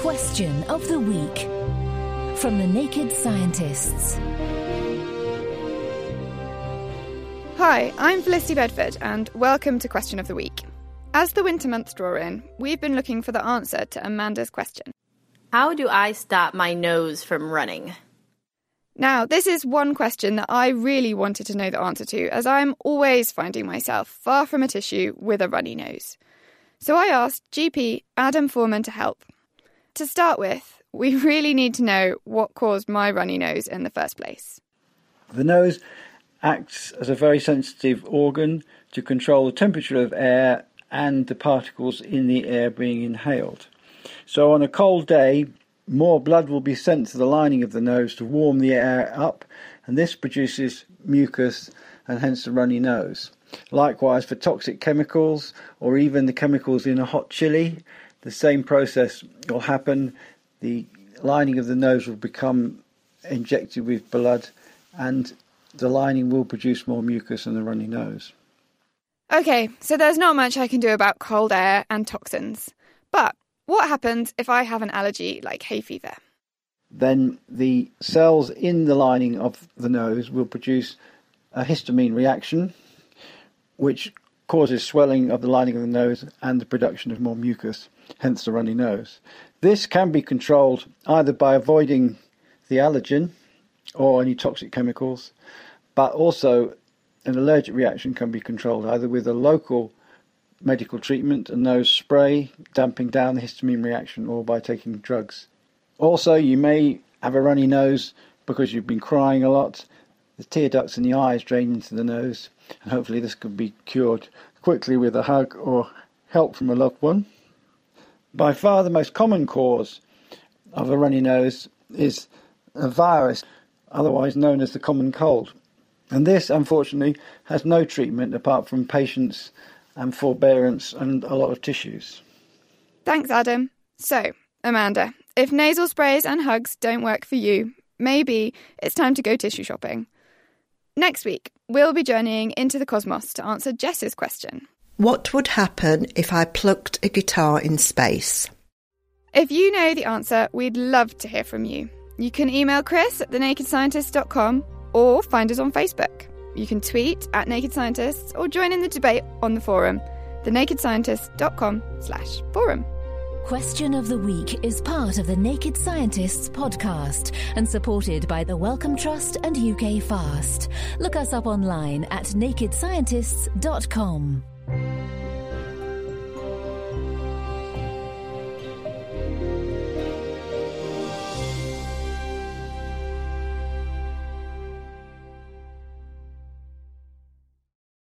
Question of the week from the Naked Scientists. Hi, I'm Felicity Bedford, and welcome to Question of the Week. As the winter months draw in, we've been looking for the answer to Amanda's question. How do I stop my nose from running? Now, this is one question that I really wanted to know the answer to, as I'm always finding myself far from a tissue with a runny nose. So I asked GP Adam Foreman to help. To start with, we really need to know what caused my runny nose in the first place. The nose acts as a very sensitive organ to control the temperature of air and the particles in the air being inhaled. So, on a cold day, more blood will be sent to the lining of the nose to warm the air up, and this produces mucus and hence the runny nose. Likewise, for toxic chemicals or even the chemicals in a hot chili, the same process will happen. The lining of the nose will become injected with blood, and the lining will produce more mucus and the runny nose. Okay, so there's not much I can do about cold air and toxins. But what happens if I have an allergy like hay fever? Then the cells in the lining of the nose will produce a histamine reaction, which causes swelling of the lining of the nose and the production of more mucus, hence the runny nose. This can be controlled either by avoiding the allergen or any toxic chemicals, but also an allergic reaction can be controlled either with a local medical treatment, and nose spray, damping down the histamine reaction, or by taking drugs. Also, you may have a runny nose because you've been crying a lot. The tear ducts in the eyes drain into the nose, and hopefully, this can be cured quickly with a hug or help from a loved one. By far, the most common cause of a runny nose is a virus, otherwise known as the common cold. And this, unfortunately, has no treatment apart from patience and forbearance and a lot of tissues. Thanks, Adam. So, Amanda, if nasal sprays and hugs don't work for you, maybe it's time to go tissue shopping. Next week, we'll be journeying into the cosmos to answer Jess's question. What would happen if I plugged a guitar in space? If you know the answer, we'd love to hear from you. You can email Chris at thenakedscientist.com or find us on Facebook. You can tweet at Naked Scientists or join in the debate on the forum, thenakedscientist.com slash forum. Question of the Week is part of the Naked Scientists podcast and supported by the Wellcome Trust and UK Fast. Look us up online at nakedscientists.com.